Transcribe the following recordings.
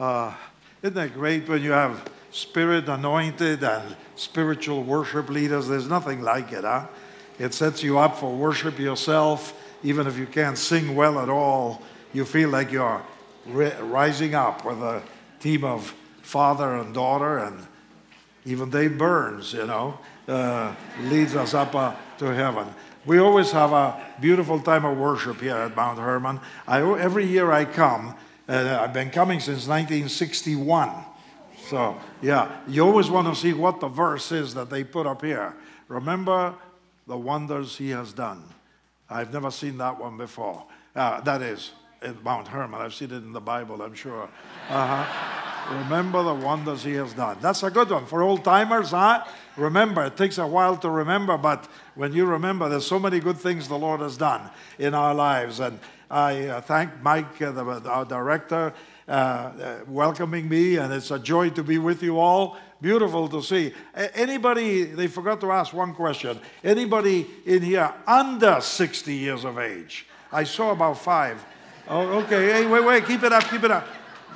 Uh, isn't that great when you have spirit anointed and spiritual worship leaders? There's nothing like it, huh? It sets you up for worship yourself, even if you can't sing well at all. You feel like you're ri- rising up with a team of father and daughter, and even Dave Burns, you know, uh, leads us up uh, to heaven. We always have a beautiful time of worship here at Mount Hermon. I, every year I come, uh, I've been coming since 1961. So, yeah, you always want to see what the verse is that they put up here. Remember the wonders he has done. I've never seen that one before. Uh, that is, at Mount Hermon. I've seen it in the Bible, I'm sure. Uh-huh. remember the wonders he has done. That's a good one. For old timers, huh? Remember, it takes a while to remember, but when you remember, there's so many good things the Lord has done in our lives. And I uh, thank Mike, uh, the, our director, uh, welcoming me, and it's a joy to be with you all. Beautiful to see. Anybody, they forgot to ask one question. Anybody in here under 60 years of age? I saw about five. Oh, okay. Hey, wait, wait. Keep it up. Keep it up.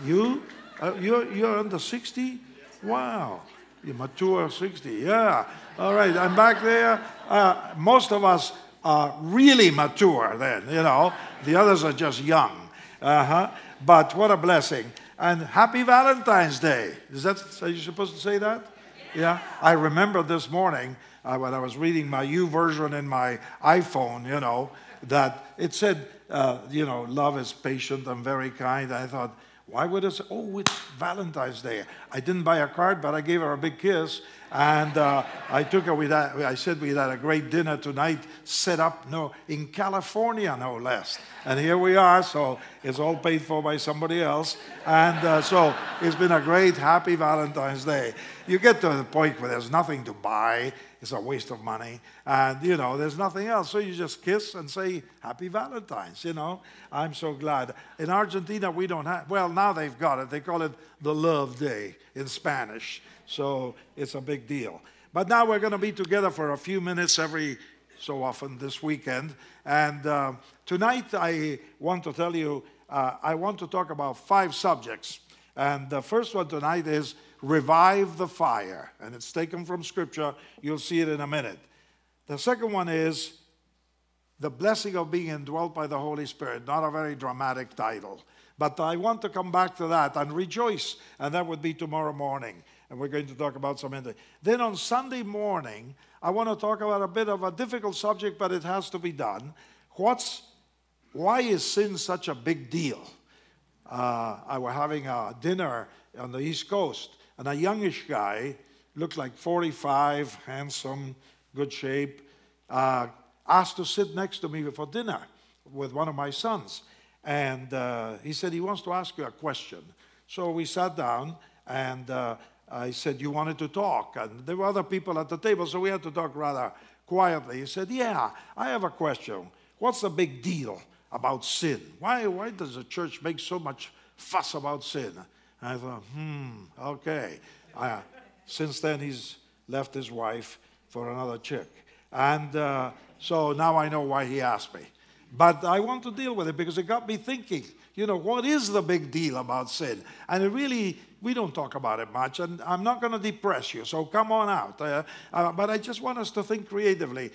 You? Uh, you're, you're under 60? Wow. You're mature 60. Yeah. All right. I'm back there. Uh, most of us are really mature then, you know. The others are just young. Uh huh. But what a blessing. And happy Valentine's Day. Is that, are you supposed to say that? Yeah. I remember this morning uh, when I was reading my YouVersion in my iPhone, you know, that it said, uh, you know, love is patient and very kind. I thought, why would I say, oh, it's Valentine's Day? I didn't buy a card, but I gave her a big kiss. And uh, I took her, we had, I said we had a great dinner tonight, set up no, in California, no less. And here we are, so it's all paid for by somebody else. And uh, so it's been a great, happy Valentine's Day. You get to the point where there's nothing to buy, it's a waste of money. And, you know, there's nothing else. So you just kiss and say, Happy Valentine's, you know. I'm so glad. In Argentina, we don't have, well, now they've got it. They call it the Love Day in Spanish. So it's a big deal. But now we're going to be together for a few minutes every so often this weekend. And uh, tonight I want to tell you, uh, I want to talk about five subjects. And the first one tonight is revive the fire. And it's taken from scripture. You'll see it in a minute. The second one is the blessing of being indwelt by the Holy Spirit. Not a very dramatic title. But I want to come back to that and rejoice. And that would be tomorrow morning and we're going to talk about some of Then on Sunday morning, I want to talk about a bit of a difficult subject, but it has to be done. What's why is sin such a big deal? Uh, I was having a dinner on the East Coast, and a youngish guy, looked like 45, handsome, good shape, uh, asked to sit next to me for dinner with one of my sons. And uh, he said he wants to ask you a question. So we sat down, and uh, I said, You wanted to talk. And there were other people at the table, so we had to talk rather quietly. He said, Yeah, I have a question. What's the big deal about sin? Why, why does the church make so much fuss about sin? I thought, Hmm, okay. Uh, since then, he's left his wife for another chick. And uh, so now I know why he asked me. But I want to deal with it because it got me thinking, you know, what is the big deal about sin? And it really we don't talk about it much, and I'm not going to depress you, so come on out. Uh, uh, but I just want us to think creatively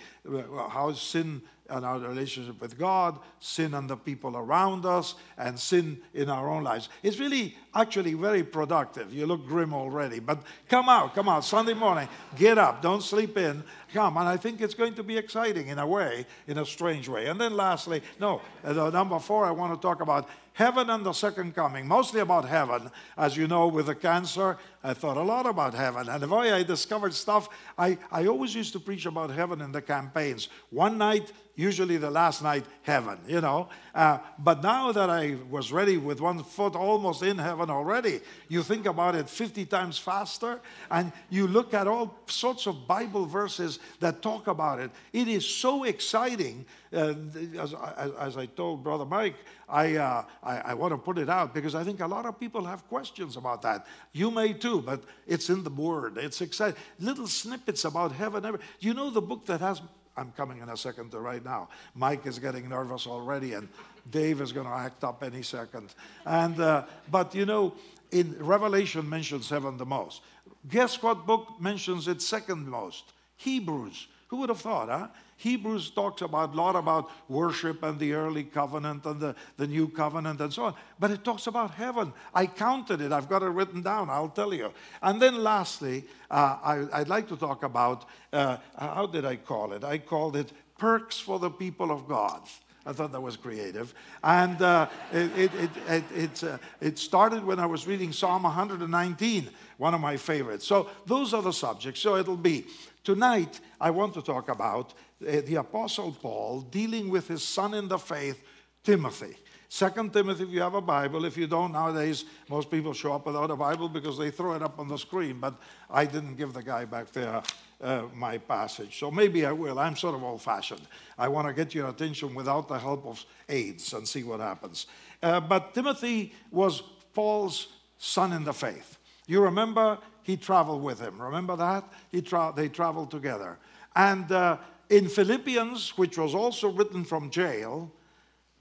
how sin and our relationship with God, sin and the people around us, and sin in our own lives. It's really actually very productive. You look grim already, but come out, come out. Sunday morning, get up, don't sleep in, come. And I think it's going to be exciting in a way, in a strange way. And then lastly, no, uh, number four, I want to talk about heaven and the second coming, mostly about heaven. As you know, with the cancer, I thought a lot about heaven. And the way I discovered stuff, I, I always used to preach about heaven in the campaigns. One night, usually the last night, heaven, you know. Uh, but now that I was ready with one foot almost in heaven already, you think about it 50 times faster, and you look at all sorts of Bible verses that talk about it. It is so exciting. Uh, as, as, I told Brother Mike, I, uh, I, I want to put it out because I think a lot of people have questions about that. You may too, but it's in the Word. It's exciting. Little snippets about heaven. You know the book that has. I'm coming in a second to right now. Mike is getting nervous already, and Dave is going to act up any second. And uh, but you know, in Revelation mentions heaven the most. Guess what book mentions it second most? Hebrews. Who would have thought, huh? Hebrews talks about a lot about worship and the early covenant and the, the new covenant and so on. But it talks about heaven. I counted it. I've got it written down. I'll tell you. And then lastly, uh, I, would like to talk about, uh, how did I call it? I called it perks for the people of God. I thought that was creative. And uh, it, it, it, it, uh, it started when I was reading Psalm 119, one of my favorites. So those are the subjects. So it'll be tonight, I want to talk about the Apostle Paul dealing with his son in the faith, Timothy. Second Timothy, if you have a Bible. If you don't, nowadays, most people show up without a Bible because they throw it up on the screen. But I didn't give the guy back there uh, my passage. So maybe I will. I'm sort of old fashioned. I want to get your attention without the help of aids and see what happens. Uh, but Timothy was Paul's son in the faith. You remember he traveled with him. Remember that? He tra- they traveled together. And uh, in Philippians, which was also written from jail,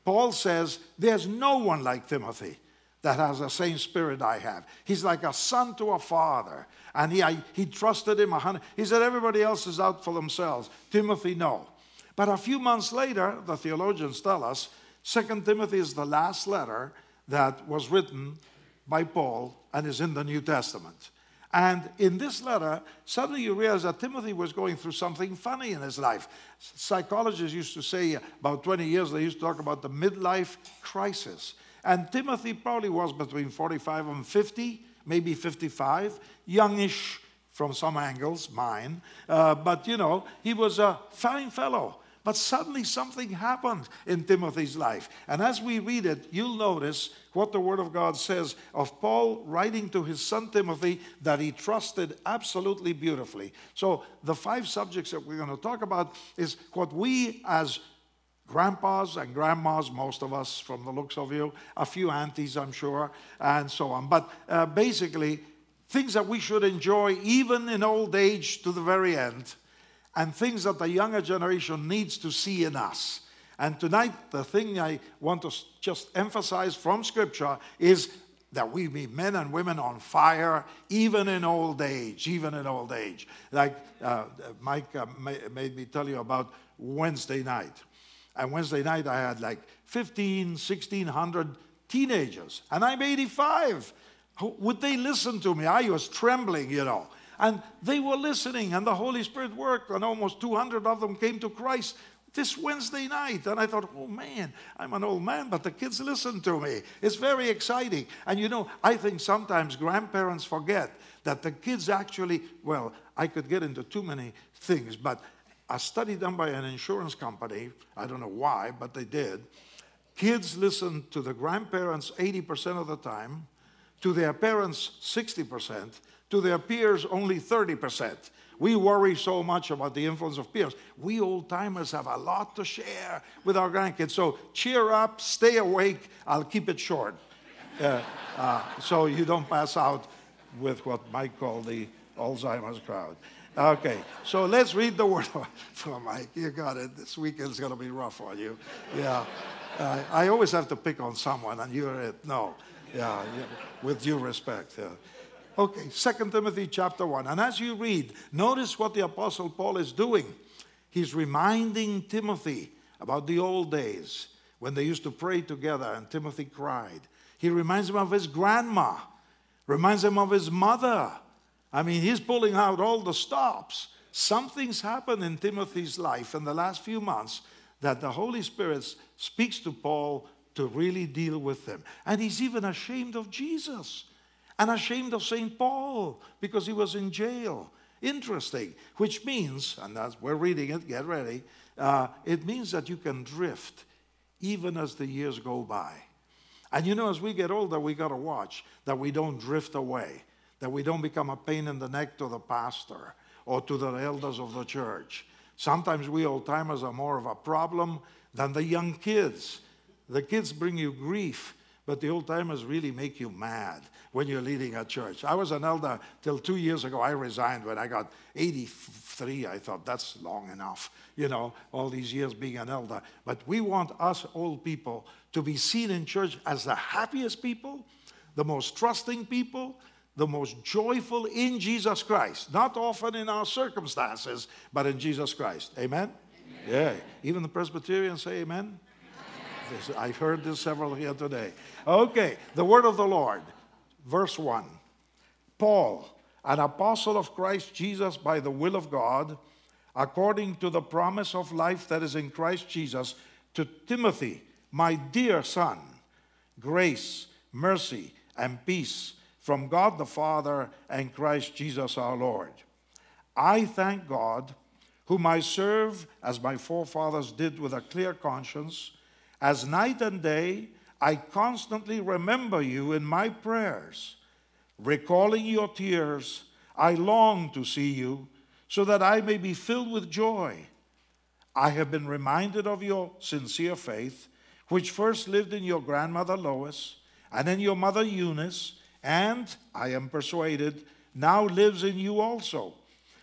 Paul says, There's no one like Timothy that has the same spirit I have. He's like a son to a father. And he, I, he trusted him. A hundred. He said, Everybody else is out for themselves. Timothy, no. But a few months later, the theologians tell us, Second Timothy is the last letter that was written by Paul and is in the New Testament. And in this letter, suddenly you realize that Timothy was going through something funny in his life. Psychologists used to say about 20 years, they used to talk about the midlife crisis. And Timothy probably was between 45 and 50, maybe 55, youngish from some angles, mine. Uh, but you know, he was a fine fellow. But suddenly something happened in Timothy's life. And as we read it, you'll notice what the Word of God says of Paul writing to his son Timothy that he trusted absolutely beautifully. So, the five subjects that we're going to talk about is what we as grandpas and grandmas, most of us from the looks of you, a few aunties, I'm sure, and so on. But uh, basically, things that we should enjoy even in old age to the very end, and things that the younger generation needs to see in us. And tonight, the thing I want to just emphasize from Scripture is that we be men and women on fire, even in old age, even in old age. Like uh, Mike uh, made me tell you about Wednesday night. And Wednesday night, I had like 15, 1600 teenagers, and I'm 85. Would they listen to me? I was trembling, you know. And they were listening, and the Holy Spirit worked, and almost 200 of them came to Christ this Wednesday night. And I thought, oh man, I'm an old man, but the kids listen to me. It's very exciting. And you know, I think sometimes grandparents forget that the kids actually, well, I could get into too many things, but a study done by an insurance company, I don't know why, but they did. Kids listen to the grandparents 80% of the time, to their parents 60%, to their peers only 30%. We worry so much about the influence of peers. We old timers have a lot to share with our grandkids. So cheer up, stay awake. I'll keep it short. Uh, uh, so you don't pass out with what Mike called the Alzheimer's crowd. Okay, so let's read the word for Mike. You got it. This weekend's going to be rough on you. Yeah. Uh, I always have to pick on someone, and you're it. No. Yeah, yeah. with due respect. Yeah. Okay, Second Timothy chapter 1. And as you read, notice what the Apostle Paul is doing. He's reminding Timothy about the old days when they used to pray together and Timothy cried. He reminds him of his grandma, reminds him of his mother I mean, he's pulling out all the stops. Something's happened in Timothy's life in the last few months that the Holy Spirit speaks to Paul to really deal with him. And he's even ashamed of Jesus and ashamed of St. Paul because he was in jail. Interesting, which means, and that's, we're reading it, get ready, uh, it means that you can drift even as the years go by. And you know, as we get older, we got to watch that we don't drift away that we don't become a pain in the neck to the pastor or to the elders of the church. Sometimes we old timers are more of a problem than the young kids. The kids bring you grief, but the old timers really make you mad when you're leading a church. I was an elder till two years ago. I resigned when I got 83. I thought that's long enough, you know, all these years being an elder. But we want us old people to be seen in church as the happiest people the most trusting people, the most joyful in Jesus Christ. Not often in our circumstances, but in Jesus Christ. Amen? amen. Yeah. Even the Presbyterians say amen. amen. I've heard this several here today. Okay, the word of the Lord, verse 1. Paul, an apostle of Christ Jesus by the will of God, according to the promise of life that is in Christ Jesus, to Timothy, my dear son, grace, mercy, and peace from God the Father and Christ Jesus our Lord. I thank God, whom I serve as my forefathers did with a clear conscience, as night and day I constantly remember you in my prayers. Recalling your tears, I long to see you so that I may be filled with joy. I have been reminded of your sincere faith, which first lived in your grandmother Lois and in your mother Eunice and I am persuaded now lives in you also.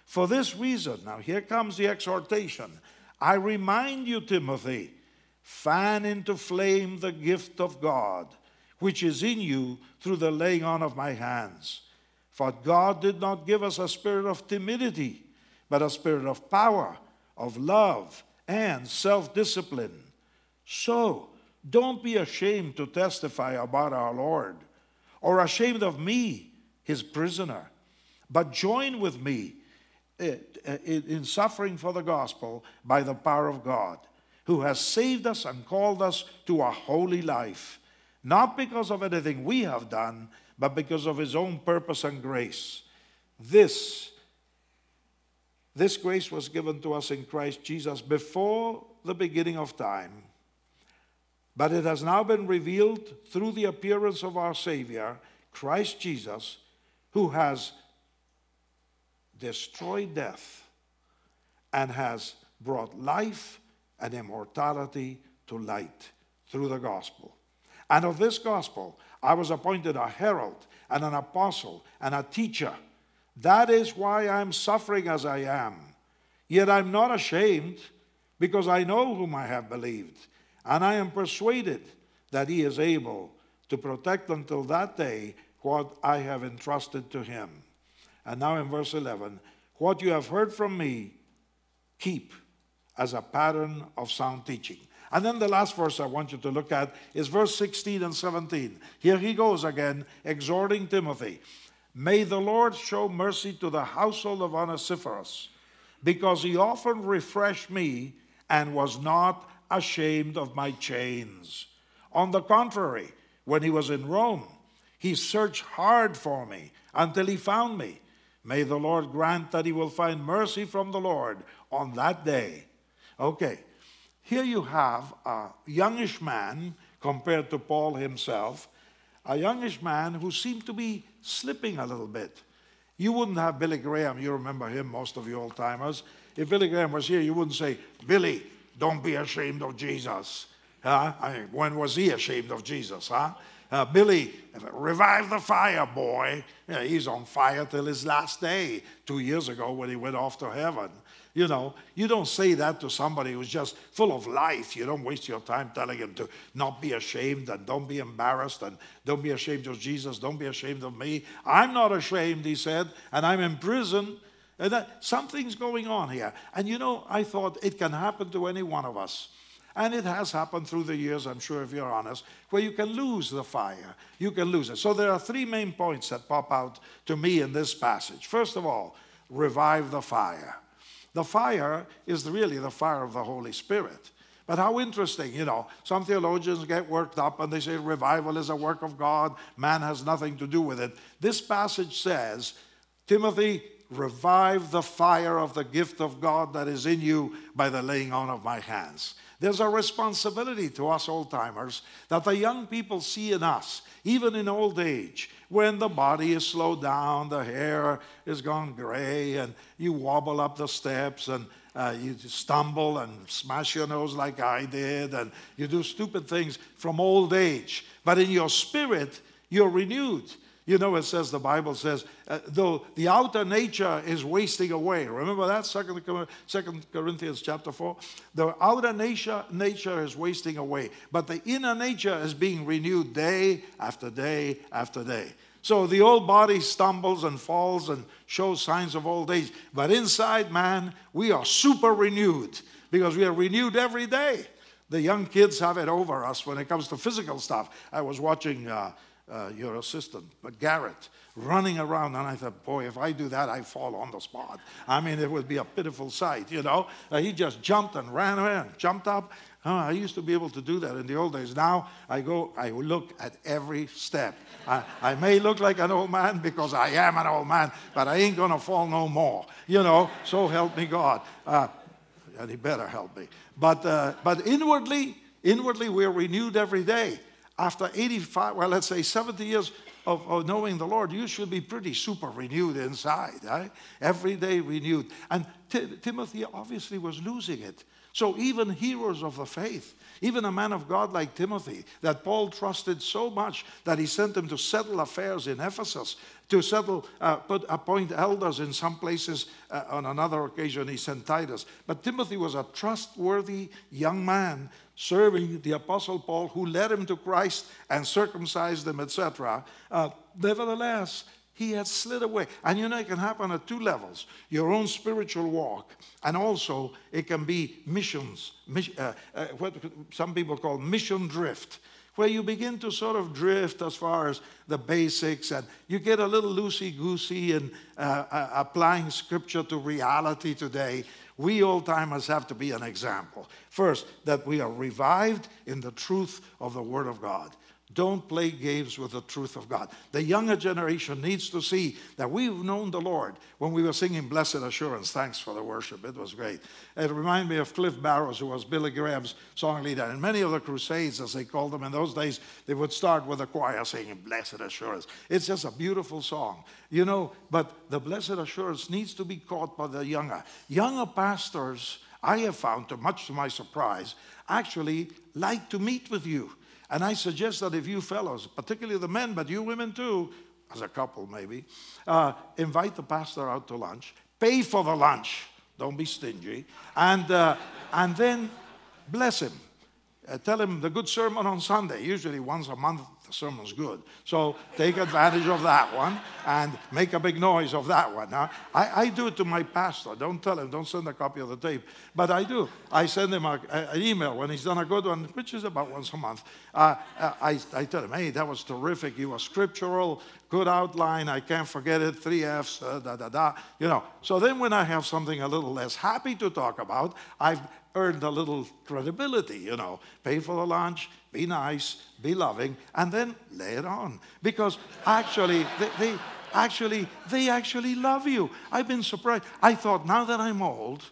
For this reason, now here comes the exhortation. I remind you, Timothy, fan into flame the gift of God, which is in you through the laying on of my hands. For God did not give us a spirit of timidity, but a spirit of power, of love, and self discipline. So, don't be ashamed to testify about our Lord or ashamed of me, his prisoner, but join with me eh, eh, in suffering for the gospel by the power of God, who has saved us and called us to a holy life, not because of anything we have done, but because of his own purpose and grace. This this grace was given to us in Christ Jesus before the beginning of time but it has now been revealed through the appearance of our Savior, Christ Jesus, who has destroyed death and has brought life and immortality to light through the gospel. And of this gospel, I was appointed a herald and an apostle and a teacher. That is why I'm suffering as I am. Yet I'm not ashamed because I know whom I have believed and I am persuaded that he is able to protect until that day what I have entrusted to him. And now in verse 11, what you have heard from me, keep as a pattern of sound teaching. And then the last verse I want you to look at is verse 16 and 17. Here he goes again, exhorting Timothy May the Lord show mercy to the household of Onesiphorus, because he often refreshed me and was not ashamed of my chains. On the contrary, when he was in Rome, he searched hard for me until he found me. May the Lord grant that he will find mercy from the Lord on that day. Okay, here you have a youngish man compared to Paul himself, a youngish man who seemed to be slipping a little bit. You wouldn't have Billy Graham, you remember him, most of you old timers. If Billy Graham was here, you wouldn't say, Billy, don't be ashamed of Jesus. Huh? I mean, when was he ashamed of Jesus? Huh? Uh, Billy, revive the fire, boy. Yeah, he's on fire till his last day. Two years ago, when he went off to heaven. You know, you don't say that to somebody who's just full of life. You don't waste your time telling him to not be ashamed and don't be embarrassed and don't be ashamed of Jesus. Don't be ashamed of me. I'm not ashamed, he said, and I'm in prison and that, something's going on here. And you know, I thought it can happen to any one of us. And it has happened through the years, I'm sure, if you're honest, where you can lose the fire. You can lose it. So there are three main points that pop out to me in this passage. First of all, revive the fire. The fire is really the fire of the Holy Spirit. But how interesting, you know, some theologians get worked up and they say revival is a work of God, man has nothing to do with it. This passage says, Timothy, revive the fire of the gift of God that is in you by the laying on of my hands. There's a responsibility to us old timers that the young people see in us, even in old age, when the body is slowed down, the hair is gone gray, and you wobble up the steps and uh, you stumble and smash your nose like I did, and you do stupid things from old age. But in your spirit, you're renewed. You know, it says, the Bible says, uh, though the outer nature is wasting away. Remember that? Second, Second Corinthians chapter 4. The outer nature, nature is wasting away, but the inner nature is being renewed day after day after day. So the old body stumbles and falls and shows signs of old age. But inside, man, we are super renewed because we are renewed every day. The young kids have it over us when it comes to physical stuff. I was watching. Uh, uh, your assistant, but Garrett, running around. And I thought, boy, if I do that, I fall on the spot. I mean, it would be a pitiful sight, you know. Uh, he just jumped and ran around, jumped up. Oh, I used to be able to do that in the old days. Now I go, I look at every step. I, I may look like an old man because I am an old man, but I ain't gonna fall no more. You know, so help me God. Uh, and he better help me. But, uh, but inwardly, inwardly, we're renewed every day after 85, well, let's say 70 years of, of knowing the Lord, you should be pretty super renewed inside, right? Every day renewed. And T- Timothy obviously was losing it. So even heroes of the faith, even a man of God like Timothy, that Paul trusted so much that he sent him to settle affairs in Ephesus, to settle, uh, put, appoint elders in some places. Uh, on another occasion, he sent Titus. But Timothy was a trustworthy young man serving the Apostle Paul, who led him to Christ and circumcised him, etc. Uh, nevertheless, he had slid away. And you know, it can happen at two levels your own spiritual walk, and also it can be missions, uh, uh, what some people call mission drift where you begin to sort of drift as far as the basics and you get a little loosey goosey in uh, uh, applying scripture to reality today. We old timers have to be an example. First, that we are revived in the truth of the Word of God. Don't play games with the truth of God. The younger generation needs to see that we've known the Lord when we were singing Blessed Assurance. Thanks for the worship. It was great. It reminded me of Cliff Barrows, who was Billy Graham's song leader. And many of the crusades, as they called them in those days, they would start with a choir singing Blessed Assurance. It's just a beautiful song. You know, but the Blessed Assurance needs to be caught by the younger. Younger pastors, I have found, to much to my surprise, actually like to meet with you and I suggest that if you fellows, particularly the men, but you women too, as a couple maybe, uh, invite the pastor out to lunch, pay for the lunch, don't be stingy, and, uh, and then bless him. Uh, tell him the good sermon on Sunday. Usually once a month the sermon's good. So take advantage of that one and make a big noise of that one. Now, I, I do it to my pastor. Don't tell him, don't send a copy of the tape. But I do. I send him a, a, an email when he's done a good one, which is about once a month. Uh, uh I, I tell him, hey, that was terrific. You were scriptural, good outline. I can't forget it. Three F's, uh, da, da, da. You know. So then when I have something a little less happy to talk about, I've earned a little credibility, you know. Pay for the lunch, be nice, be loving, and then lay it on. Because actually, they, they actually, they actually love you. I've been surprised. I thought now that I'm old,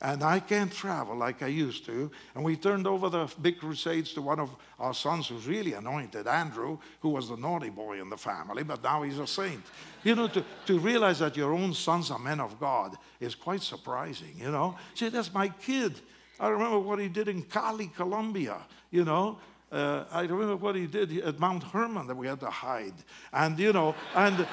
and I can't travel like I used to. And we turned over the big crusades to one of our sons who's really anointed, Andrew, who was the naughty boy in the family, but now he's a saint. You know, to, to realize that your own sons are men of God is quite surprising, you know. See, that's my kid. I remember what he did in Cali, Colombia, you know. Uh, I remember what he did at Mount Hermon that we had to hide. And, you know, and,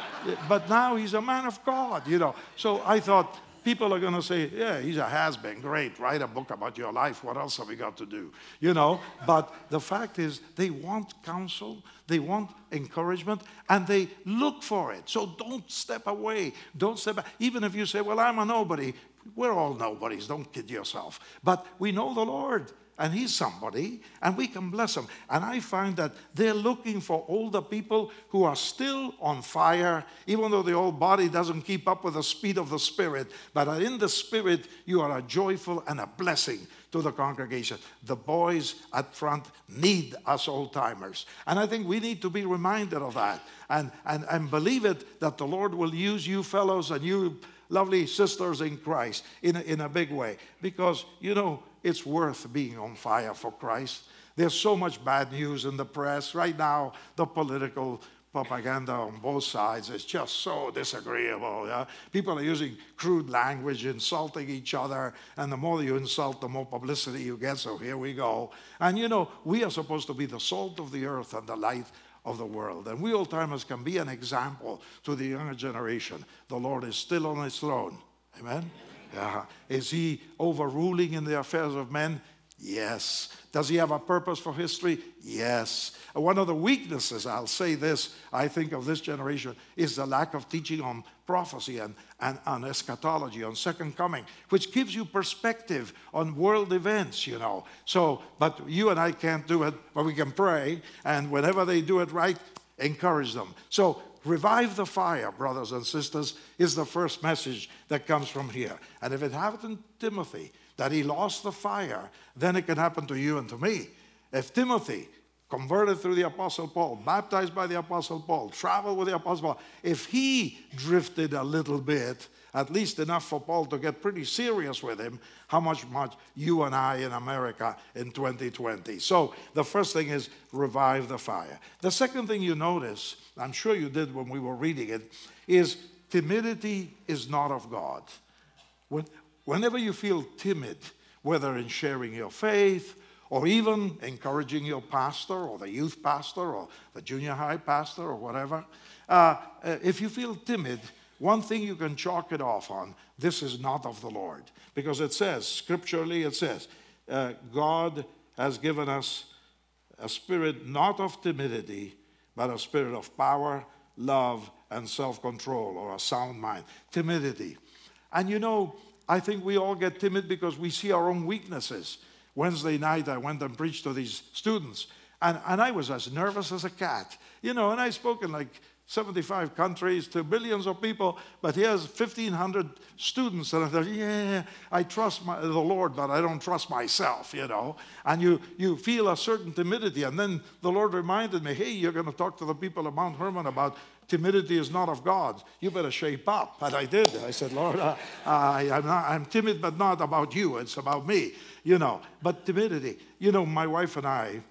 but now he's a man of God, you know. So I thought, people are going to say, yeah, he's a has-been. Great, write a book about your life. What else have we got to do? You know, but the fact is they want counsel, they want encouragement, and they look for it. So don't step away. Don't step back. Even if you say, well, I'm a nobody. We're all nobodies. Don't kid yourself. But we know the Lord and he's somebody, and we can bless him. And I find that they're looking for older people who are still on fire, even though the old body doesn't keep up with the speed of the spirit. But in the spirit, you are a joyful and a blessing to the congregation. The boys at front need us old timers. And I think we need to be reminded of that and, and, and believe it that the Lord will use you fellows and you lovely sisters in Christ in a, in a big way. Because, you know, it's worth being on fire for Christ. There's so much bad news in the press. Right now, the political propaganda on both sides is just so disagreeable. Yeah? People are using crude language, insulting each other, and the more you insult, the more publicity you get. So here we go. And you know, we are supposed to be the salt of the earth and the light of the world. And we old timers can be an example to the younger generation. The Lord is still on his throne. Amen? Yeah. Is he overruling in the affairs of men? Yes. Does he have a purpose for history? Yes. One of the weaknesses, I'll say this, I think of this generation, is the lack of teaching on prophecy and, and on eschatology, on second coming, which gives you perspective on world events, you know. So, but you and I can't do it, but we can pray, and whenever they do it right, encourage them. So, revive the fire, brothers and sisters, is the first message that comes from here. And if it happened to Timothy, that he lost the fire, then it can happen to you and to me. If Timothy, converted through the Apostle Paul, baptized by the Apostle Paul, traveled with the Apostle Paul, if he drifted a little bit, at least enough for Paul to get pretty serious with him, how much much you and I in America in 2020. So the first thing is revive the fire. The second thing you notice, I'm sure you did when we were reading it, is timidity is not of God. When, Whenever you feel timid, whether in sharing your faith or even encouraging your pastor or the youth pastor or the junior high pastor or whatever, uh, uh, if you feel timid, one thing you can chalk it off on this is not of the Lord. Because it says, scripturally, it says, uh, God has given us a spirit not of timidity, but a spirit of power, love, and self control, or a sound mind. Timidity. And you know, I think we all get timid because we see our own weaknesses. Wednesday night, I went and preached to these students, and, and I was as nervous as a cat. You know, and I spoke in like 75 countries to billions of people, but he has 1,500 students. And I thought, yeah, I trust my, the Lord, but I don't trust myself, you know. And you, you feel a certain timidity. And then the Lord reminded me, hey, you're going to talk to the people of Mount Hermon about timidity is not of God. You better shape up. And I did. I said, Lord, uh, I, am not, I'm timid, but not about you. It's about me, you know. But timidity, you know, my wife and I,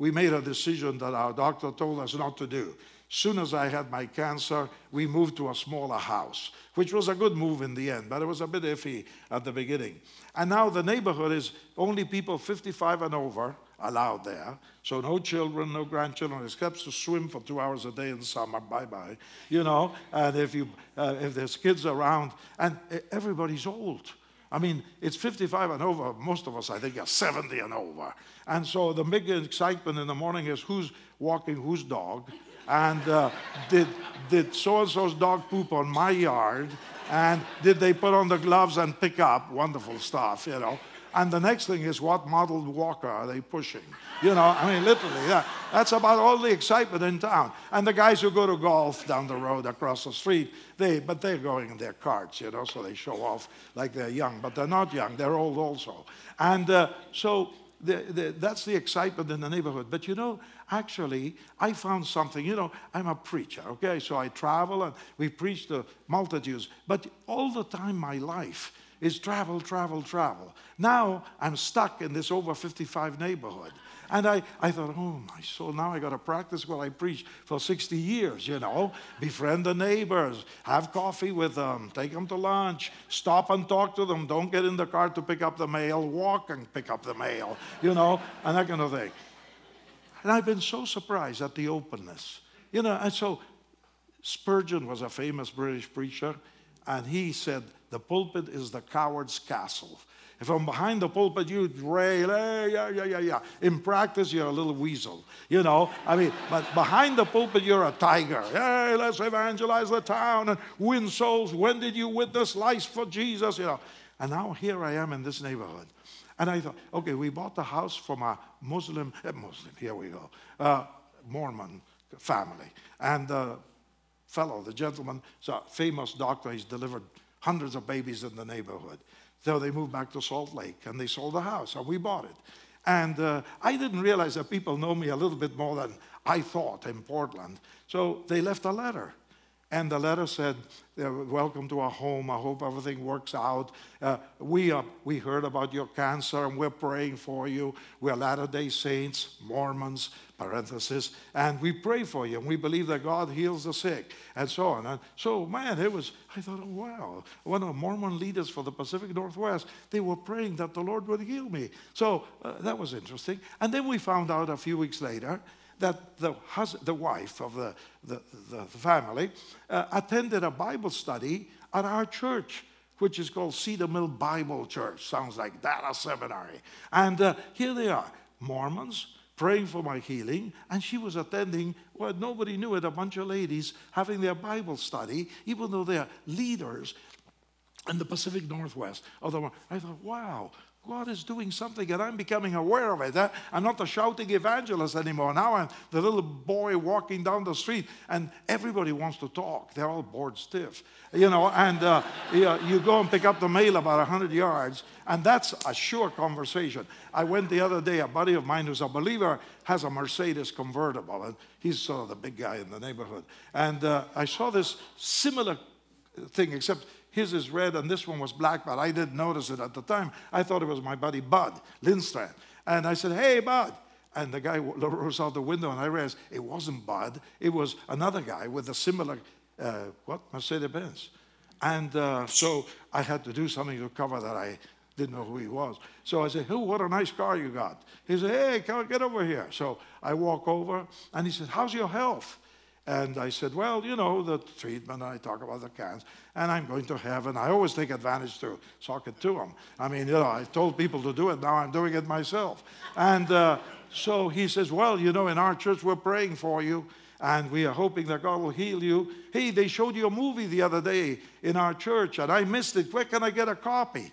we made a decision that our doctor told us not to do. Soon as I had my cancer, we moved to a smaller house, which was a good move in the end, but it was a bit iffy at the beginning. And now the neighborhood is only people 55 and over allowed there. So no children, no grandchildren, except to swim for two hours a day in summer. Bye bye. You know, and if you uh, if there's kids around, and everybody's old. I mean, it's 55 and over. Most of us, I think, are 70 and over. And so the big excitement in the morning is who's walking whose dog, and uh, did did so and so's dog poop on my yard, and did they put on the gloves and pick up? Wonderful stuff, you know. And the next thing is what model walker are they pushing? You know, I mean, literally, yeah. That's about all the excitement in town. And the guys who go to golf down the road across the street, they, but they're going in their carts, you know, so they show off like they're young, but they're not young, they're old also. And uh, so the, the, that's the excitement in the neighborhood. But you know, actually, I found something. You know, I'm a preacher, okay? So I travel and we preach to multitudes. But all the time, my life, is travel, travel, travel. Now I'm stuck in this over 55 neighborhood. And I, I thought, oh my soul, now I got to practice what I preach for 60 years, you know. Befriend the neighbors, have coffee with them, take them to lunch, stop and talk to them. Don't get in the car to pick up the mail, walk and pick up the mail, you know, and that kind of thing. And I've been so surprised at the openness, you know. And so Spurgeon was a famous British preacher, and he said, the pulpit is the coward's castle. I'm behind the pulpit, you rail, hey, yeah, yeah, yeah, yeah. In practice, you're a little weasel, you know. I mean, but behind the pulpit, you're a tiger. Hey, let's evangelize the town and win souls. When did you witness life for Jesus? You know. And now here I am in this neighborhood. And I thought, okay, we bought the house from a Muslim, eh, Muslim, here we go, uh, Mormon family. And the fellow, the gentleman, is a famous doctor. He's delivered hundreds of babies in the neighborhood. So they moved back to Salt Lake and they sold the house and we bought it. And uh, I didn't realize that people know me a little bit more than I thought in Portland. So they left a letter. And the letter said, Welcome to our home. I hope everything works out. Uh, we, uh, we heard about your cancer and we're praying for you. We're Latter day Saints, Mormons, parenthesis, and we pray for you and we believe that God heals the sick and so on. And so, man, it was, I thought, oh, wow. One of the Mormon leaders for the Pacific Northwest, they were praying that the Lord would heal me. So uh, that was interesting. And then we found out a few weeks later that the, husband, the wife of the, the, the family uh, attended a Bible study at our church which is called Cedar Mill Bible Church. Sounds like that, a seminary. And uh, here they are, Mormons, praying for my healing, and she was attending well, nobody knew it, a bunch of ladies having their Bible study, even though they're leaders in the Pacific Northwest. Although I thought, wow, God is doing something, and I'm becoming aware of it. I'm not the shouting evangelist anymore. Now I'm the little boy walking down the street, and everybody wants to talk. They're all bored stiff, you know. And uh, you go and pick up the mail about 100 yards, and that's a sure conversation. I went the other day, a buddy of mine who's a believer has a Mercedes convertible, and he's sort of the big guy in the neighborhood. And uh, I saw this similar thing, except his is red and this one was black, but I didn't notice it at the time. I thought it was my buddy Bud Lindstrand. And I said, Hey, Bud. And the guy rose out the window, and I realized it wasn't Bud. It was another guy with a similar, uh, what, Mercedes Benz. And uh, so I had to do something to cover that I didn't know who he was. So I said, Oh, what a nice car you got. He said, Hey, come get over here. So I walk over, and he said, How's your health? And I said, well, you know, the treatment, I talk about the cans, and I'm going to heaven. I always take advantage to talk it to them. I mean, you know, I told people to do it, now I'm doing it myself. And uh, so he says, well, you know, in our church, we're praying for you, and we are hoping that God will heal you. Hey, they showed you a movie the other day in our church, and I missed it. Where can I get a copy?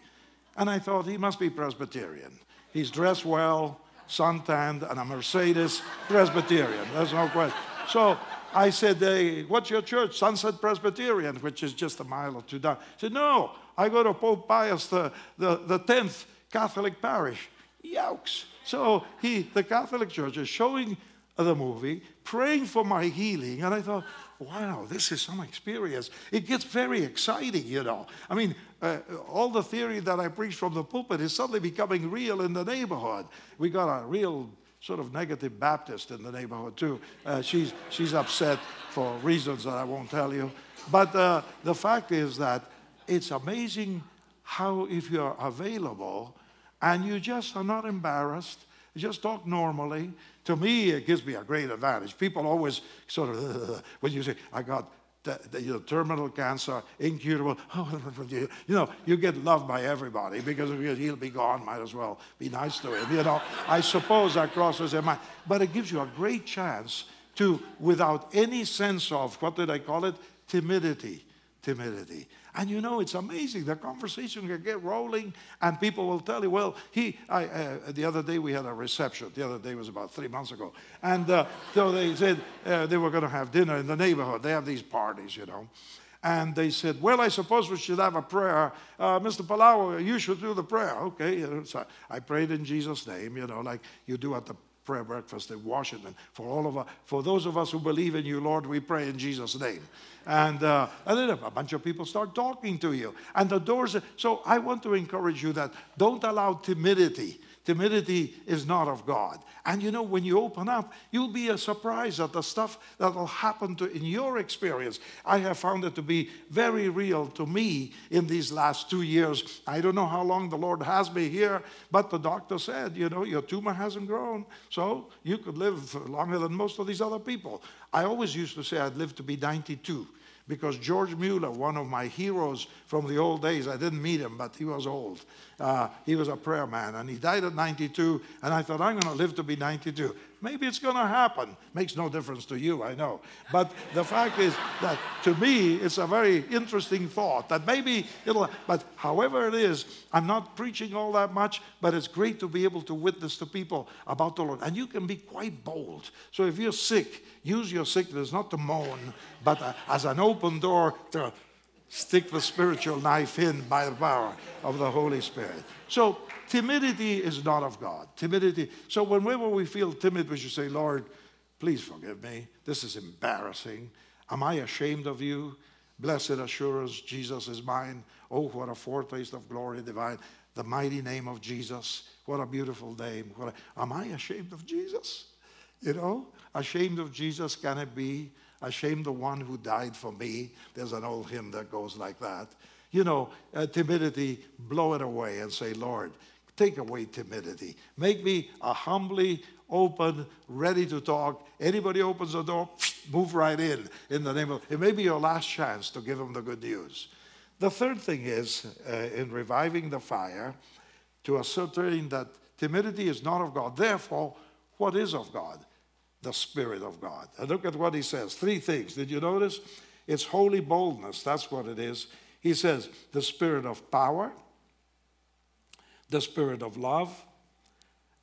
And I thought, he must be Presbyterian. He's dressed well, suntanned, and a Mercedes Presbyterian. There's no question. So I said, hey, What's your church? Sunset Presbyterian, which is just a mile or two down. He said, No, I go to Pope Pius, the, the, the 10th Catholic parish. Yokes. So he, the Catholic Church is showing the movie, praying for my healing. And I thought, wow, this is some experience. It gets very exciting, you know. I mean, uh, all the theory that I preach from the pulpit is suddenly becoming real in the neighborhood. We got a real sort of negative Baptist in the neighborhood too. Uh, she's, she's upset for reasons that I won't tell you. But uh, the fact is that it's amazing how, if you're available and you just are not embarrassed, just talk normally. To me, it gives me a great advantage. People always sort of, when you say, I got the, the, you know, terminal cancer, incurable. Oh, you know, you get loved by everybody because he'll be gone. Might as well be nice to him. You know, I suppose that crosses their mind, but it gives you a great chance to, without any sense of what did I call it, timidity, timidity. And you know, it's amazing. The conversation can get rolling, and people will tell you, well, he, I, uh, the other day we had a reception. The other day was about three months ago. And uh, so they said uh, they were going to have dinner in the neighborhood. They have these parties, you know. And they said, well, I suppose we should have a prayer. Uh, Mr. Palau, you should do the prayer. Okay. So I prayed in Jesus' name, you know, like you do at the prayer breakfast in Washington. For all of us, for those of us who believe in you, Lord, we pray in Jesus' name. And, uh, and then a bunch of people start talking to you. And the doors, so I want to encourage you that don't allow timidity Timidity is not of God. And you know, when you open up, you'll be surprised at the stuff that will happen to in your experience. I have found it to be very real to me in these last two years. I don't know how long the Lord has me here, but the doctor said, you know, your tumor hasn't grown, so you could live longer than most of these other people. I always used to say I'd live to be 92 because George Mueller, one of my heroes from the old days, I didn't meet him, but he was old. Uh, he was a prayer man, and he died at 92. And I thought, I'm going to live to be 92. Maybe it's going to happen. Makes no difference to you, I know. But the fact is that to me, it's a very interesting thought that maybe it'll, but however it is, I'm not preaching all that much, but it's great to be able to witness to people about the Lord. And you can be quite bold. So if you're sick, use your sickness not to moan, but uh, as an open door to stick the spiritual knife in by the power of the Holy Spirit. So timidity is not of God. Timidity. So whenever we feel timid, we should say, Lord, please forgive me. This is embarrassing. Am I ashamed of you? Blessed assurance, Jesus is mine. Oh, what a foretaste of glory divine. The mighty name of Jesus. What a beautiful name. A, am I ashamed of Jesus? You know, ashamed of Jesus can it be? Ashamed the one who died for me. There's an old hymn that goes like that. You know, uh, timidity, blow it away and say, Lord, take away timidity. Make me a humbly open, ready to talk. Anybody opens the door, move right in in the name of. It may be your last chance to give them the good news. The third thing is uh, in reviving the fire to ascertain that timidity is not of God. Therefore, what is of God? The Spirit of God. And look at what he says. Three things. Did you notice? It's holy boldness. That's what it is. He says the Spirit of power, the Spirit of love,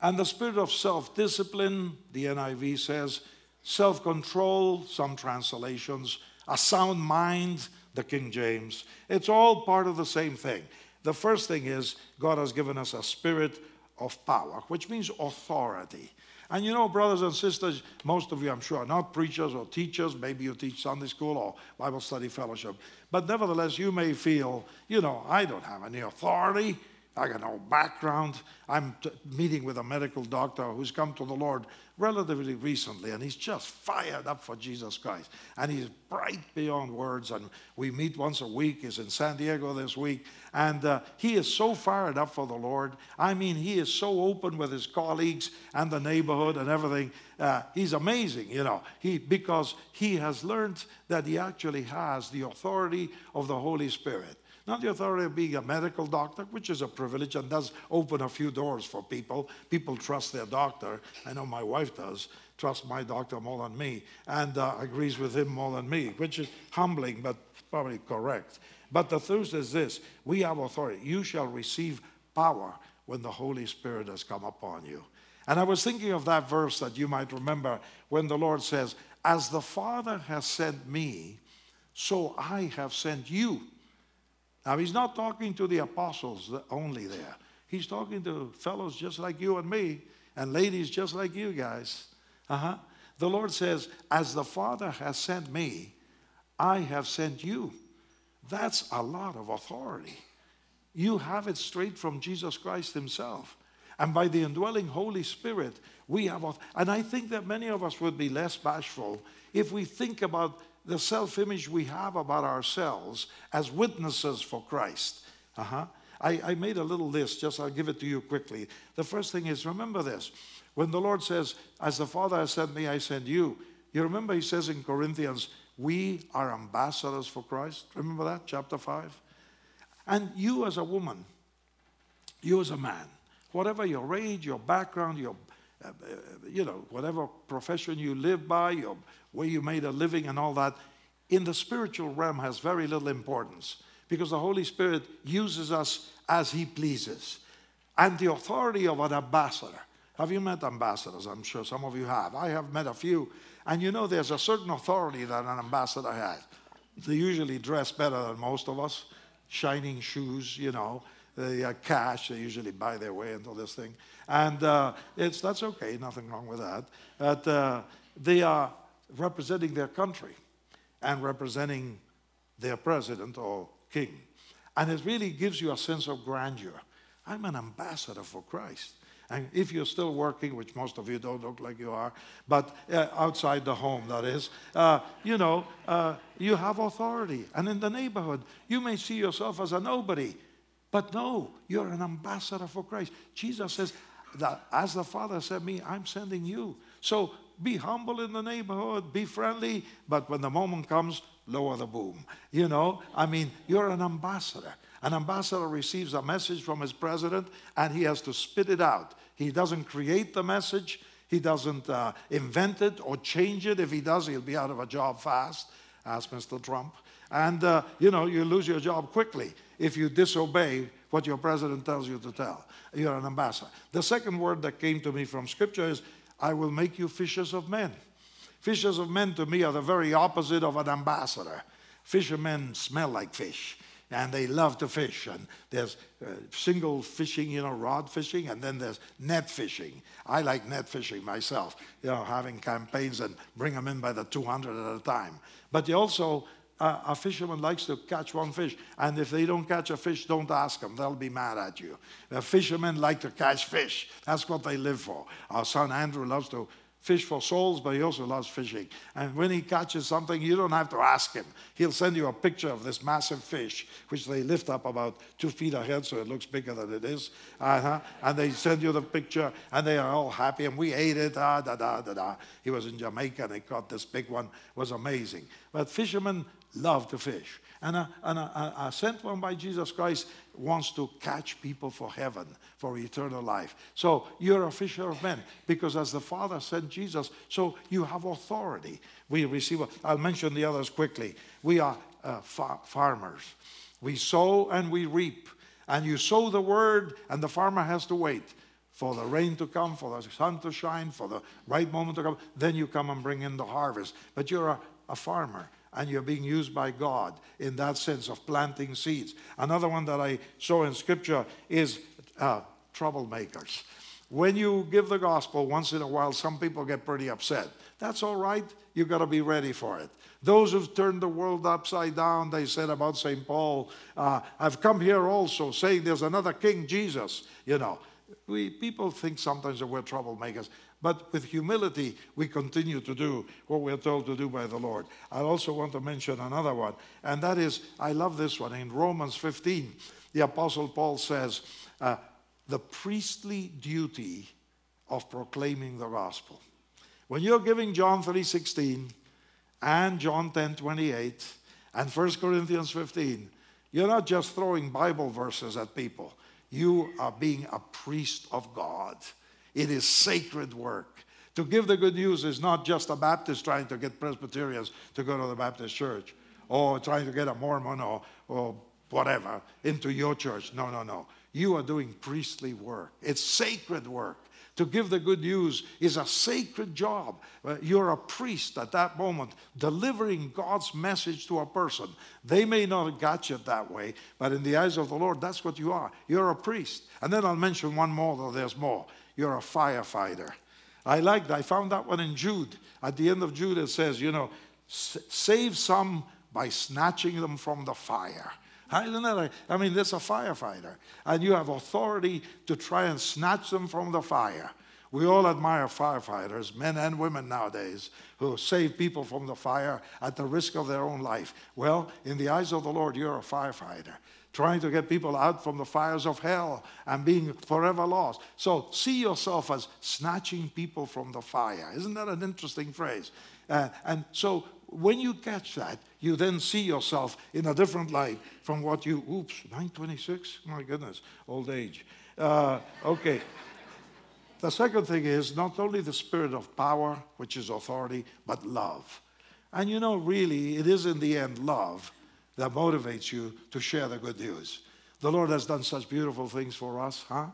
and the Spirit of self discipline. The NIV says self control, some translations, a sound mind, the King James. It's all part of the same thing. The first thing is God has given us a spirit of power, which means authority. And you know, brothers and sisters, most of you, I'm sure, are not preachers or teachers. Maybe you teach Sunday school or Bible study fellowship. But nevertheless, you may feel, you know, I don't have any authority. I got no background. I'm meeting with a medical doctor who's come to the Lord relatively recently, and he's just fired up for Jesus Christ. And he's bright beyond words. And we meet once a week. He's in San Diego this week. And uh, he is so fired up for the Lord. I mean, he is so open with his colleagues and the neighborhood and everything. Uh, he's amazing, you know, he, because he has learned that he actually has the authority of the Holy Spirit. Not the authority of being a medical doctor, which is a privilege and does open a few doors for people. People trust their doctor. I know my wife does trust my doctor more than me and uh, agrees with him more than me, which is humbling but probably correct. But the truth is this we have authority. You shall receive power when the Holy Spirit has come upon you. And I was thinking of that verse that you might remember when the Lord says, As the Father has sent me, so I have sent you. Now, he's not talking to the apostles only there. He's talking to fellows just like you and me, and ladies just like you guys. Uh-huh. The Lord says, As the Father has sent me, I have sent you. That's a lot of authority. You have it straight from Jesus Christ Himself. And by the indwelling Holy Spirit, we have, and I think that many of us would be less bashful if we think about the self image we have about ourselves as witnesses for Christ. Uh-huh. I, I made a little list, just I'll give it to you quickly. The first thing is remember this. When the Lord says, As the Father has sent me, I send you, you remember he says in Corinthians, We are ambassadors for Christ. Remember that, chapter 5? And you as a woman, you as a man, whatever your age, your background, your uh, you know, whatever profession you live by, your, where you made a living and all that, in the spiritual realm has very little importance because the Holy Spirit uses us as He pleases. And the authority of an ambassador. Have you met ambassadors? I'm sure some of you have. I have met a few. And you know, there's a certain authority that an ambassador has. They usually dress better than most of us, shining shoes, you know, they have cash. They usually buy their way into this thing. And uh, it's, that's okay, nothing wrong with that. But uh, they are representing their country and representing their president or king. And it really gives you a sense of grandeur. I'm an ambassador for Christ. And if you're still working, which most of you don't look like you are, but uh, outside the home, that is, uh, you know, uh, you have authority. And in the neighborhood, you may see yourself as a nobody. But no, you're an ambassador for Christ. Jesus says that as the Father sent me, I'm sending you. So be humble in the neighborhood, be friendly, but when the moment comes, lower the boom. You know, I mean, you're an ambassador. An ambassador receives a message from his president and he has to spit it out. He doesn't create the message, he doesn't uh, invent it or change it. If he does, he'll be out of a job fast. Ask Mr. Trump. And, uh, you know, you lose your job quickly if you disobey what your president tells you to tell. You're an ambassador. The second word that came to me from Scripture is, I will make you fishers of men. Fishers of men to me are the very opposite of an ambassador. Fishermen smell like fish and they love to fish. And there's uh, single fishing, you know, rod fishing, and then there's net fishing. I like net fishing myself, you know, having campaigns and bring them in by the 200 at a time. But you also a fisherman likes to catch one fish, and if they don't catch a fish, don't ask them. They'll be mad at you. The fishermen like to catch fish. That's what they live for. Our son Andrew loves to fish for souls, but he also loves fishing. And when he catches something, you don't have to ask him. He'll send you a picture of this massive fish, which they lift up about two feet ahead, so it looks bigger than it is. Uh-huh. And they send you the picture, and they are all happy. And we ate it. Ah, da da da da. He was in Jamaica, and he caught this big one. It was amazing. But fishermen love to fish. And a, and sent one by Jesus Christ wants to catch people for heaven, for eternal life. So you're a fisher of men because as the Father sent Jesus, so you have authority. We receive, I'll mention the others quickly. We are uh, far- farmers. We sow and we reap. And you sow the word, and the farmer has to wait for the rain to come, for the sun to shine, for the right moment to come. Then you come and bring in the harvest. But you're a, a farmer and you're being used by God in that sense of planting seeds. Another one that I saw in scripture is uh, troublemakers. When you give the gospel, once in a while, some people get pretty upset. That's all right. You've got to be ready for it. Those who've turned the world upside down, they said about St. Paul, uh, I've come here also saying there's another King Jesus. You know, we, people think sometimes that we're troublemakers. But with humility, we continue to do what we're told to do by the Lord. I also want to mention another one, and that is I love this one. In Romans 15, the Apostle Paul says, uh, the priestly duty of proclaiming the gospel. When you're giving John 3:16 and John 10:28 and 1 Corinthians 15, you're not just throwing Bible verses at people. You are being a priest of God. It is sacred work. To give the good news is not just a Baptist trying to get Presbyterians to go to the Baptist church or trying to get a Mormon or, or whatever into your church. No, no, no. You are doing priestly work, it's sacred work. To give the good news is a sacred job. Uh, you're a priest at that moment, delivering God's message to a person. They may not have got you that way, but in the eyes of the Lord, that's what you are. You're a priest. And then I'll mention one more, though there's more you're a firefighter. I like I found that one in Jude. At the end of Jude, it says, you know, save some by snatching them from the fire. Isn't that I mean, a firefighter, and you have authority to try and snatch them from the fire. We all admire firefighters, men and women nowadays, who save people from the fire at the risk of their own life. Well, in the eyes of the Lord, you're a firefighter trying to get people out from the fires of hell and being forever lost. So see yourself as snatching people from the fire. Isn't that an interesting phrase? Uh, and so when you catch that, you then see yourself in a different light from what you, oops, 926? My goodness, old age. Uh, okay. The second thing is not only the spirit of power, which is authority, but love. And you know, really, it is in the end love that motivates you to share the good news. The Lord has done such beautiful things for us, huh?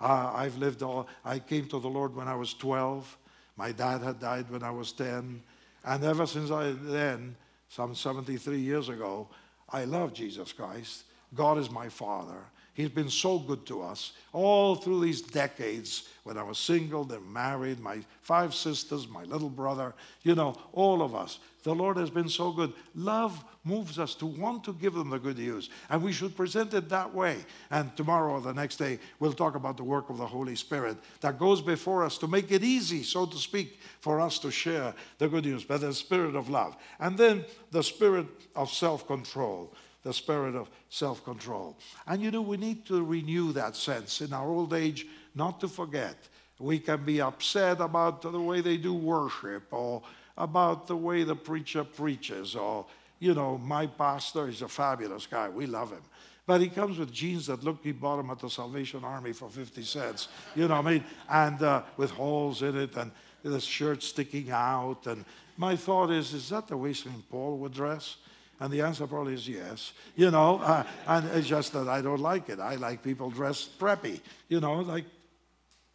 Uh, I've lived all, I came to the Lord when I was 12. My dad had died when I was 10. And ever since I then, some 73 years ago, I love Jesus Christ. God is my Father. He's been so good to us all through these decades when I was single, then married, my five sisters, my little brother, you know, all of us. The Lord has been so good. Love moves us to want to give them the good news, and we should present it that way. And tomorrow or the next day, we'll talk about the work of the Holy Spirit that goes before us to make it easy, so to speak, for us to share the good news by the spirit of love. And then the spirit of self control the spirit of self control. And you know, we need to renew that sense in our old age, not to forget. We can be upset about the way they do worship or about the way the preacher preaches or, you know, my pastor is a fabulous guy. We love him. But he comes with jeans that look, he bought them at the Salvation Army for 50 cents. You know what I mean? And uh, with holes in it and the shirt sticking out. And my thought is, is that the way St. Paul would dress? And the answer probably is yes. You know, uh, and it's just that I don't like it. I like people dressed preppy, you know, like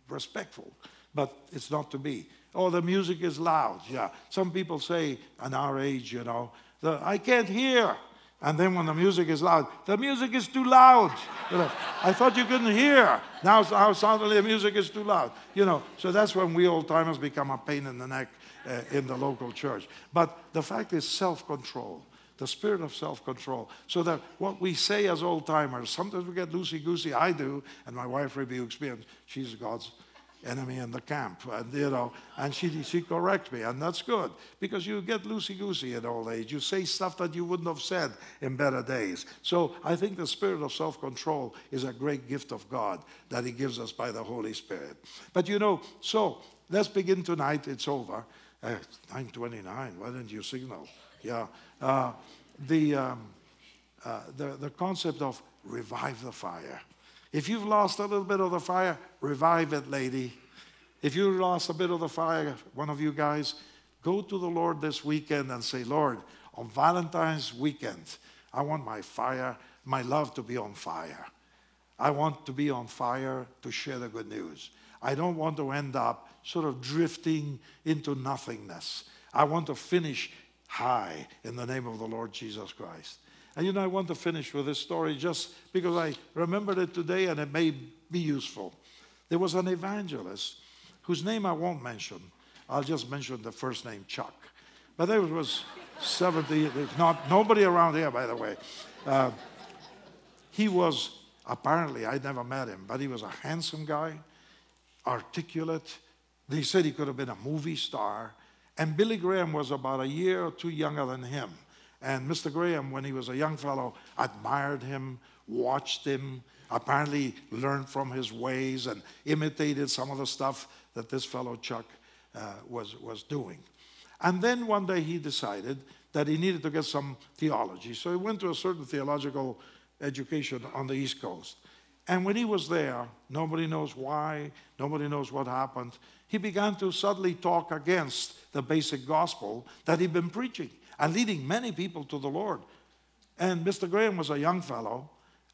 respectful. But it's not to be. Oh, the music is loud. Yeah. Some people say, in our age, you know, the, I can't hear. And then when the music is loud, the music is too loud. You know, I thought you couldn't hear. Now, now suddenly the music is too loud. You know, so that's when we old timers become a pain in the neck uh, in the local church. But the fact is self control the spirit of self control. So that what we say as old timers, sometimes we get loosey goosey. I do, and my wife rebukes me, and she's God's enemy in the camp. And, you know, and she, she corrects me, and that's good because you get loosey goosey in old age. You say stuff that you wouldn't have said in better days. So I think the spirit of self control is a great gift of God that He gives us by the Holy Spirit. But you know, so let's begin tonight. It's over. Uh, 929, why didn't you signal? Yeah. Uh, the, um, uh, the, the concept of revive the fire. If you've lost a little bit of the fire, revive it, lady. If you lost a bit of the fire, one of you guys, go to the Lord this weekend and say, Lord, on Valentine's weekend, I want my fire, my love to be on fire. I want to be on fire to share the good news. I don't want to end up sort of drifting into nothingness. I want to finish high in the name of the Lord Jesus Christ. And you know, I want to finish with this story just because I remembered it today and it may be useful. There was an evangelist whose name I won't mention. I'll just mention the first name, Chuck. But there was 70, not nobody around here, by the way. Uh, he was apparently, I'd never met him, but he was a handsome guy, articulate. They said he could have been a movie star. And Billy Graham was about a year or two younger than him. And Mr. Graham, when he was a young fellow, admired him, watched him, apparently learned from his ways and imitated some of the stuff that this fellow Chuck uh, was, was doing. And then one day he decided that he needed to get some theology. So he went to a certain theological education on the East Coast. And when he was there, nobody knows why, nobody knows what happened. He began to suddenly talk against the basic gospel that he'd been preaching and leading many people to the Lord. And Mr. Graham was a young fellow,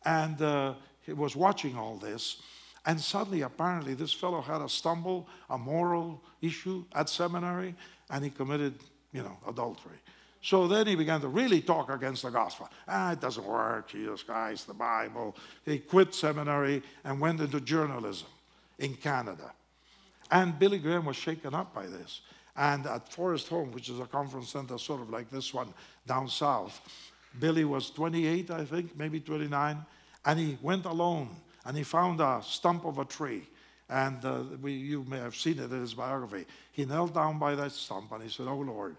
and uh, he was watching all this. And suddenly, apparently, this fellow had a stumble, a moral issue at seminary, and he committed, you know, adultery. So then he began to really talk against the gospel. Ah, it doesn't work, Jesus Christ, the Bible. He quit seminary and went into journalism in Canada. And Billy Graham was shaken up by this. And at Forest Home, which is a conference center sort of like this one down south, Billy was 28, I think, maybe 29, and he went alone and he found a stump of a tree. And uh, we, you may have seen it in his biography. He knelt down by that stump and he said, Oh Lord,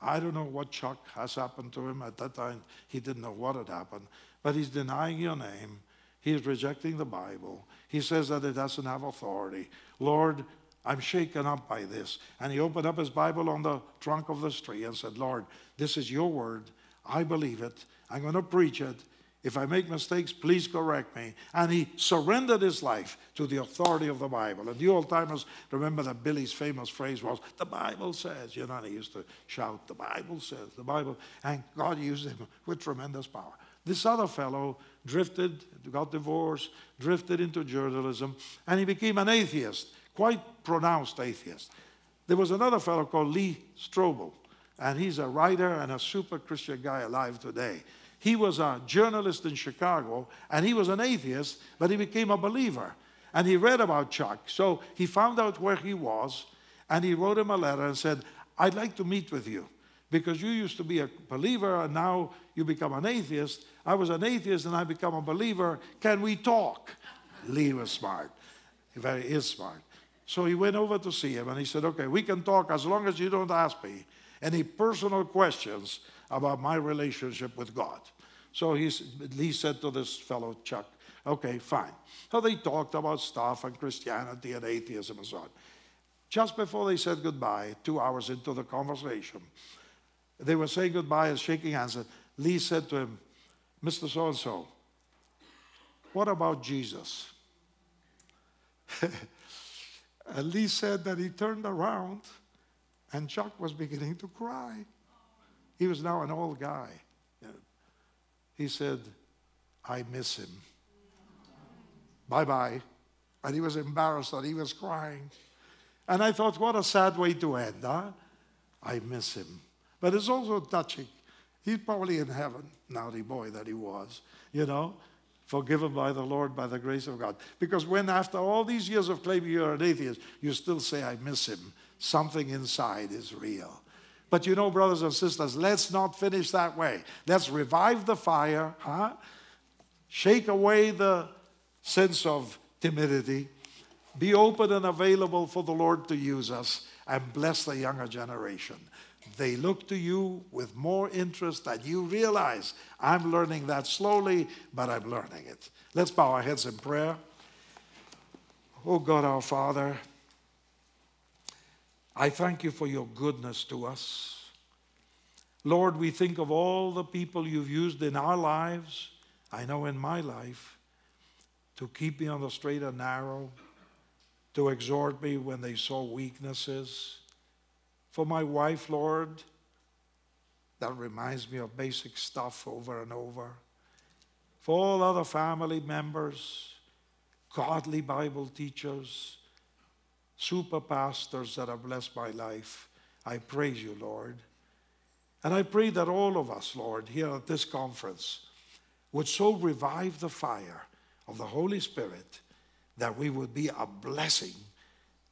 I don't know what Chuck has happened to him. At that time, he didn't know what had happened, but he's denying your name. He's rejecting the Bible. He says that it doesn't have authority. Lord, I'm shaken up by this. And he opened up his Bible on the trunk of the tree and said, Lord, this is your word. I believe it. I'm going to preach it. If I make mistakes, please correct me. And he surrendered his life to the authority of the Bible. And the old timers remember that Billy's famous phrase was, The Bible says. You know, and he used to shout, The Bible says, the Bible. And God used him with tremendous power. This other fellow drifted, got divorced, drifted into journalism, and he became an atheist quite pronounced atheist. There was another fellow called Lee Strobel, and he's a writer and a super Christian guy alive today. He was a journalist in Chicago, and he was an atheist, but he became a believer. And he read about Chuck. So he found out where he was, and he wrote him a letter and said, I'd like to meet with you because you used to be a believer and now you become an atheist. I was an atheist and I become a believer. Can we talk? Lee was smart. He very is smart. So he went over to see him and he said, Okay, we can talk as long as you don't ask me any personal questions about my relationship with God. So he, he said to this fellow, Chuck, Okay, fine. So they talked about stuff and Christianity and atheism and so on. Just before they said goodbye, two hours into the conversation, they were saying goodbye and shaking hands. And Lee said to him, Mr. So and so, what about Jesus? And Lee said that he turned around and Chuck was beginning to cry. He was now an old guy. He said, I miss him. Bye bye. And he was embarrassed that he was crying. And I thought, what a sad way to end, huh? I miss him. But it's also touching. He's probably in heaven, naughty boy that he was, you know forgiven by the Lord by the grace of God. Because when, after all these years of claiming you're an atheist, you still say, I miss him, something inside is real. But you know, brothers and sisters, let's not finish that way. Let's revive the fire, huh? Shake away the sense of timidity. Be open and available for the Lord to use us and bless the younger generation. They look to you with more interest than you realize. I'm learning that slowly, but I'm learning it. Let's bow our heads in prayer. Oh God, our Father, I thank you for your goodness to us. Lord, we think of all the people you've used in our lives, I know in my life, to keep me on the straight and narrow, to exhort me when they saw weaknesses. For my wife, Lord, that reminds me of basic stuff over and over. For all other family members, godly Bible teachers, super pastors that have blessed my life, I praise you, Lord. And I pray that all of us, Lord, here at this conference would so revive the fire of the Holy Spirit that we would be a blessing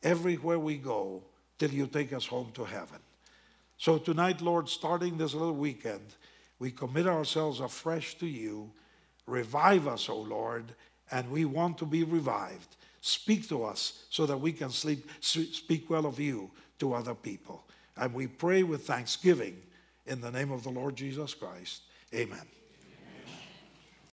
everywhere we go till you take us home to heaven. So tonight, Lord, starting this little weekend, we commit ourselves afresh to you. Revive us, O Lord, and we want to be revived. Speak to us so that we can sleep, speak well of you to other people. And we pray with thanksgiving in the name of the Lord Jesus Christ. Amen.